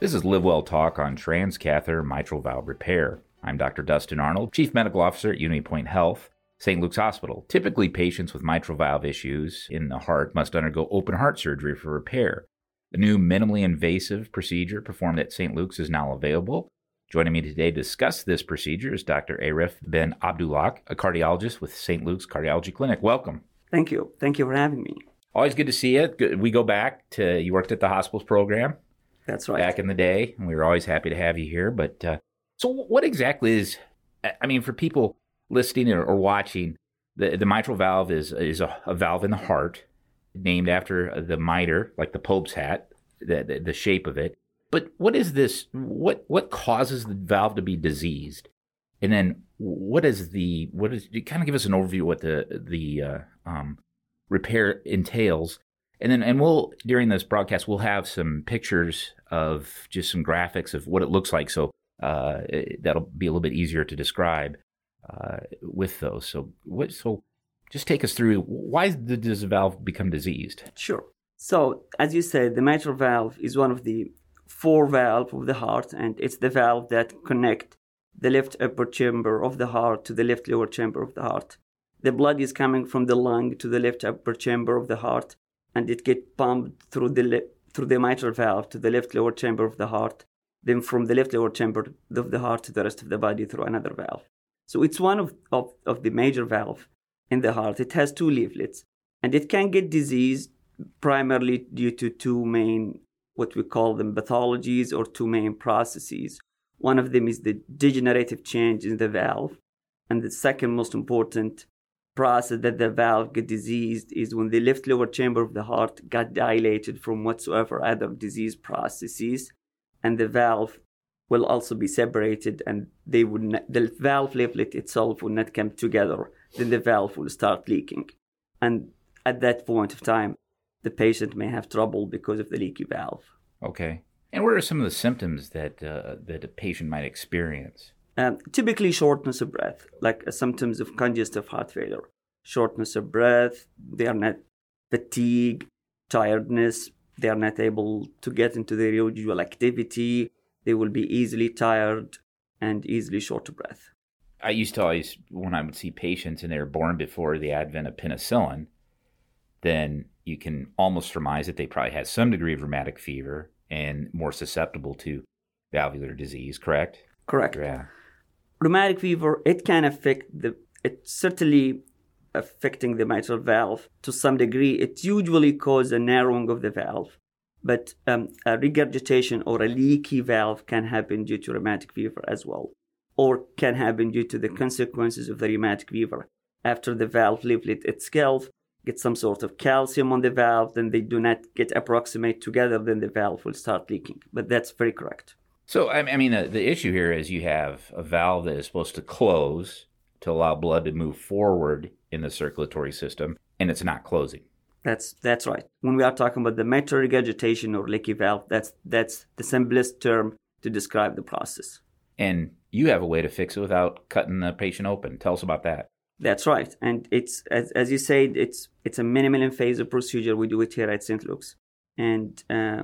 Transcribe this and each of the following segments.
This is Live Well Talk on transcatheter mitral valve repair. I'm Dr. Dustin Arnold, Chief Medical Officer at UnityPoint Health, St. Luke's Hospital. Typically, patients with mitral valve issues in the heart must undergo open heart surgery for repair. A new minimally invasive procedure performed at St. Luke's is now available. Joining me today to discuss this procedure is Dr. Arif Ben Abdullah, a cardiologist with St. Luke's Cardiology Clinic. Welcome. Thank you. Thank you for having me. Always good to see you. We go back to you worked at the hospitals program. That's right. Back in the day, and we were always happy to have you here. But uh, so, what exactly is? I mean, for people listening or, or watching, the the mitral valve is is a, a, valve in the heart, named after the mitre, like the Pope's hat, the, the the shape of it. But what is this? What what causes the valve to be diseased? And then what is the what is? Kind of give us an overview what the the uh, um, repair entails and then and we'll during this broadcast we'll have some pictures of just some graphics of what it looks like. So uh, that'll be a little bit easier to describe uh, with those. So what so just take us through why did this valve become diseased? Sure. So as you said the mitral valve is one of the four valves of the heart and it's the valve that connect the left upper chamber of the heart to the left lower chamber of the heart. The blood is coming from the lung to the left upper chamber of the heart and it get pumped through the through the mitral valve to the left lower chamber of the heart, then from the left lower chamber of the heart to the rest of the body through another valve. So it's one of, of, of the major valve in the heart. It has two leaflets, and it can get diseased primarily due to two main what we call them pathologies or two main processes. One of them is the degenerative change in the valve, and the second most important process that the valve get diseased is when the left lower chamber of the heart got dilated from whatsoever other disease processes, and the valve will also be separated, and they would not, the valve leaflet itself will not come together. Then the valve will start leaking, and at that point of time, the patient may have trouble because of the leaky valve. Okay. And what are some of the symptoms that uh, that a patient might experience? Um, typically, shortness of breath, like uh, symptoms of congestive heart failure. Shortness of breath, they are not fatigue, tiredness, they are not able to get into their usual activity, they will be easily tired and easily short of breath. I used to always, when I would see patients and they were born before the advent of penicillin, then you can almost surmise that they probably had some degree of rheumatic fever and more susceptible to valvular disease, correct? Correct. Yeah rheumatic fever, it can affect the, it certainly affecting the mitral valve to some degree. It usually causes a narrowing of the valve, but um, a regurgitation or a leaky valve can happen due to rheumatic fever as well, or can happen due to the consequences of the rheumatic fever. After the valve leaflet itself gets some sort of calcium on the valve, then they do not get approximate together, then the valve will start leaking. But that's very correct. So, I mean, the, the issue here is you have a valve that is supposed to close to allow blood to move forward in the circulatory system, and it's not closing. That's that's right. When we are talking about the mitral regurgitation or leaky valve, that's that's the simplest term to describe the process. And you have a way to fix it without cutting the patient open. Tell us about that. That's right, and it's as, as you said, it's it's a minimal invasive procedure. We do it here at St. Luke's, and uh,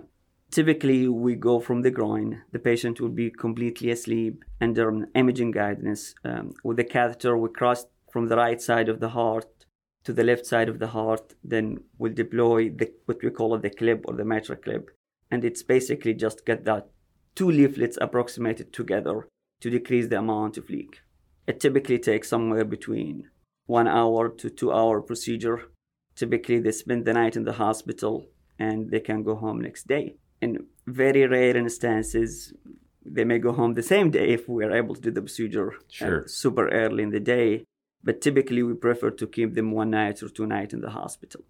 Typically, we go from the groin. The patient will be completely asleep under imaging guidance. Um, with the catheter, we cross from the right side of the heart to the left side of the heart. Then we'll deploy the, what we call the clip or the mitral clip. And it's basically just get that two leaflets approximated together to decrease the amount of leak. It typically takes somewhere between one hour to two hour procedure. Typically, they spend the night in the hospital and they can go home next day in very rare instances, they may go home the same day if we are able to do the procedure uh, sure. super early in the day. But typically, we prefer to keep them one night or two nights in the hospital.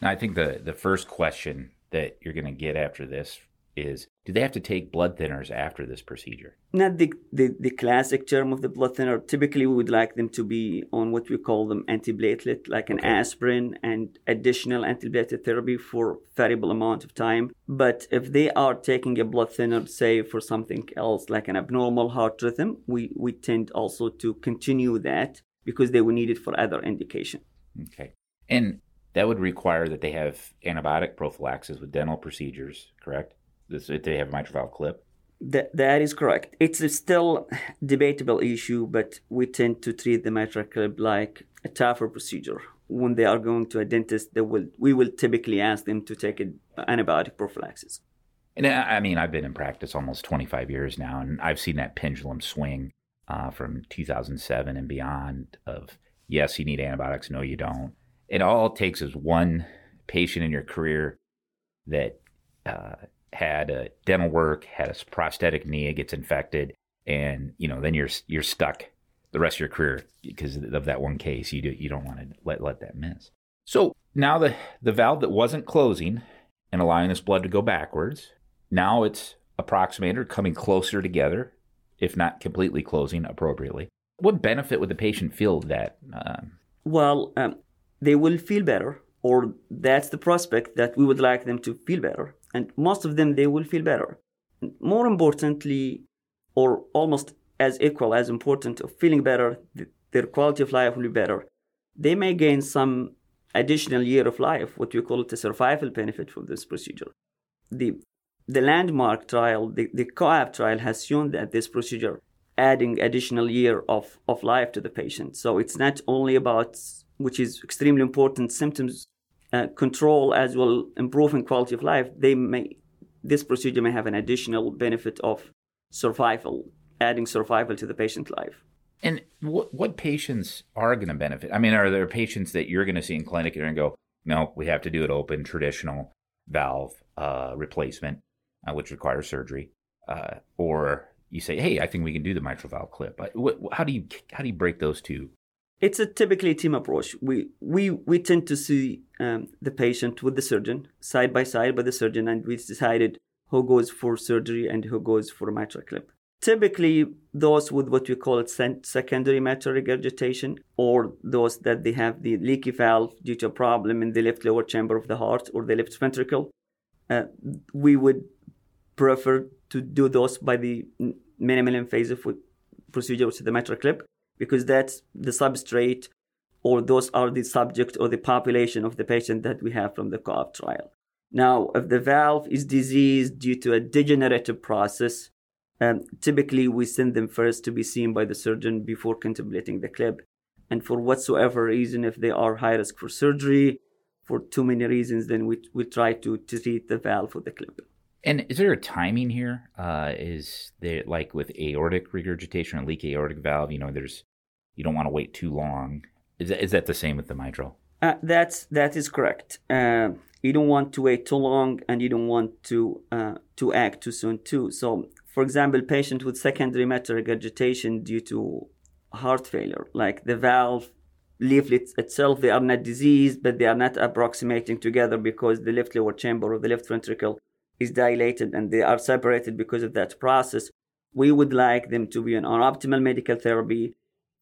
I think the, the first question that you're going to get after this is do they have to take blood thinners after this procedure? Not the, the, the, classic term of the blood thinner. Typically, we would like them to be on what we call them antiplatelet, like an okay. aspirin and additional antiplatelet therapy for a variable amount of time. But if they are taking a blood thinner, say for something else like an abnormal heart rhythm, we, we tend also to continue that because they will need it for other indication. Okay. And that would require that they have antibiotic prophylaxis with dental procedures, correct? This, they have a mitral valve clip? That, that is correct. It's a still debatable issue, but we tend to treat the mitral clip like a TAVR procedure. When they are going to a dentist, they will, we will typically ask them to take an antibiotic prophylaxis. And I mean, I've been in practice almost 25 years now, and I've seen that pendulum swing uh, from 2007 and beyond of yes, you need antibiotics, no, you don't. It all it takes is one patient in your career that uh, had a dental work, had a prosthetic knee, it gets infected, and you know then you're you're stuck the rest of your career because of that one case. You do, you don't want to let let that miss. So now the the valve that wasn't closing and allowing this blood to go backwards, now it's approximated or coming closer together, if not completely closing appropriately. What benefit would the patient feel that? Um... well, um, they will feel better, or that's the prospect that we would like them to feel better. And most of them they will feel better. More importantly or almost as equal as important of feeling better their quality of life will be better. They may gain some additional year of life what we call it a survival benefit from this procedure. The the landmark trial the, the COAPT trial has shown that this procedure adding additional year of, of life to the patient. So it's not only about which is extremely important symptoms uh, control as well improving quality of life, they may this procedure may have an additional benefit of survival, adding survival to the patient life. And what what patients are going to benefit? I mean, are there patients that you're going to see in clinic and go, no, we have to do it open, traditional valve uh, replacement, uh, which requires surgery, uh, or you say, hey, I think we can do the mitral valve clip. How do you how do you break those two it's a typically team approach. We we we tend to see um, the patient with the surgeon side by side by the surgeon, and we decided who goes for surgery and who goes for a mitral clip. Typically, those with what we call secondary mitral regurgitation, or those that they have the leaky valve due to a problem in the left lower chamber of the heart or the left ventricle, uh, we would prefer to do those by the minimally invasive procedure, which is the mitral clip because that's the substrate or those are the subject or the population of the patient that we have from the COAPT trial. Now, if the valve is diseased due to a degenerative process, um, typically we send them first to be seen by the surgeon before contemplating the clip. And for whatsoever reason, if they are high risk for surgery, for too many reasons, then we, we try to, to treat the valve with the clip. And is there a timing here? Uh, is there like with aortic regurgitation or leak aortic valve? You know, there's you don't want to wait too long. Is that, is that the same with the mitral? Uh, that's that is correct. Uh, you don't want to wait too long, and you don't want to uh, to act too soon too. So, for example, patient with secondary mitral regurgitation due to heart failure, like the valve leaflet itself, they are not diseased, but they are not approximating together because the left lower chamber or the left ventricle is dilated, and they are separated because of that process. We would like them to be on optimal medical therapy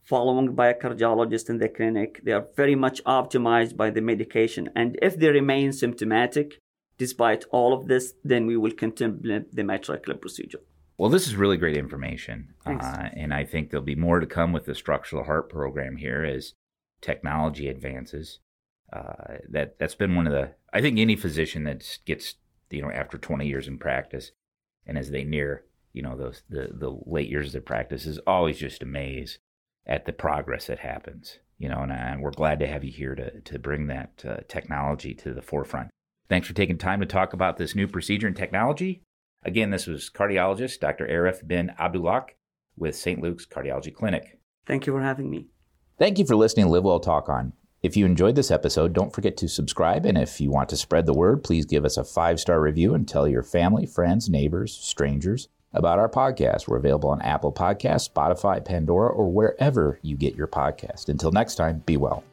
following by a cardiologist in the clinic. They are very much optimized by the medication. And if they remain symptomatic, despite all of this, then we will contemplate the mitral clip procedure. Well, this is really great information. Uh, and I think there'll be more to come with the structural heart program here as technology advances. Uh, that that's been one of the I think any physician that gets you know after 20 years in practice and as they near you know those the the late years of their practice is always just amazed at the progress that happens. You know, and, and we're glad to have you here to, to bring that uh, technology to the forefront. Thanks for taking time to talk about this new procedure and technology. Again, this was cardiologist Dr. Arif bin Abdullah with St. Luke's Cardiology Clinic. Thank you for having me. Thank you for listening to Live Well Talk On. If you enjoyed this episode, don't forget to subscribe. And if you want to spread the word, please give us a five star review and tell your family, friends, neighbors, strangers about our podcast. We're available on Apple Podcasts, Spotify, Pandora, or wherever you get your podcast. Until next time, be well.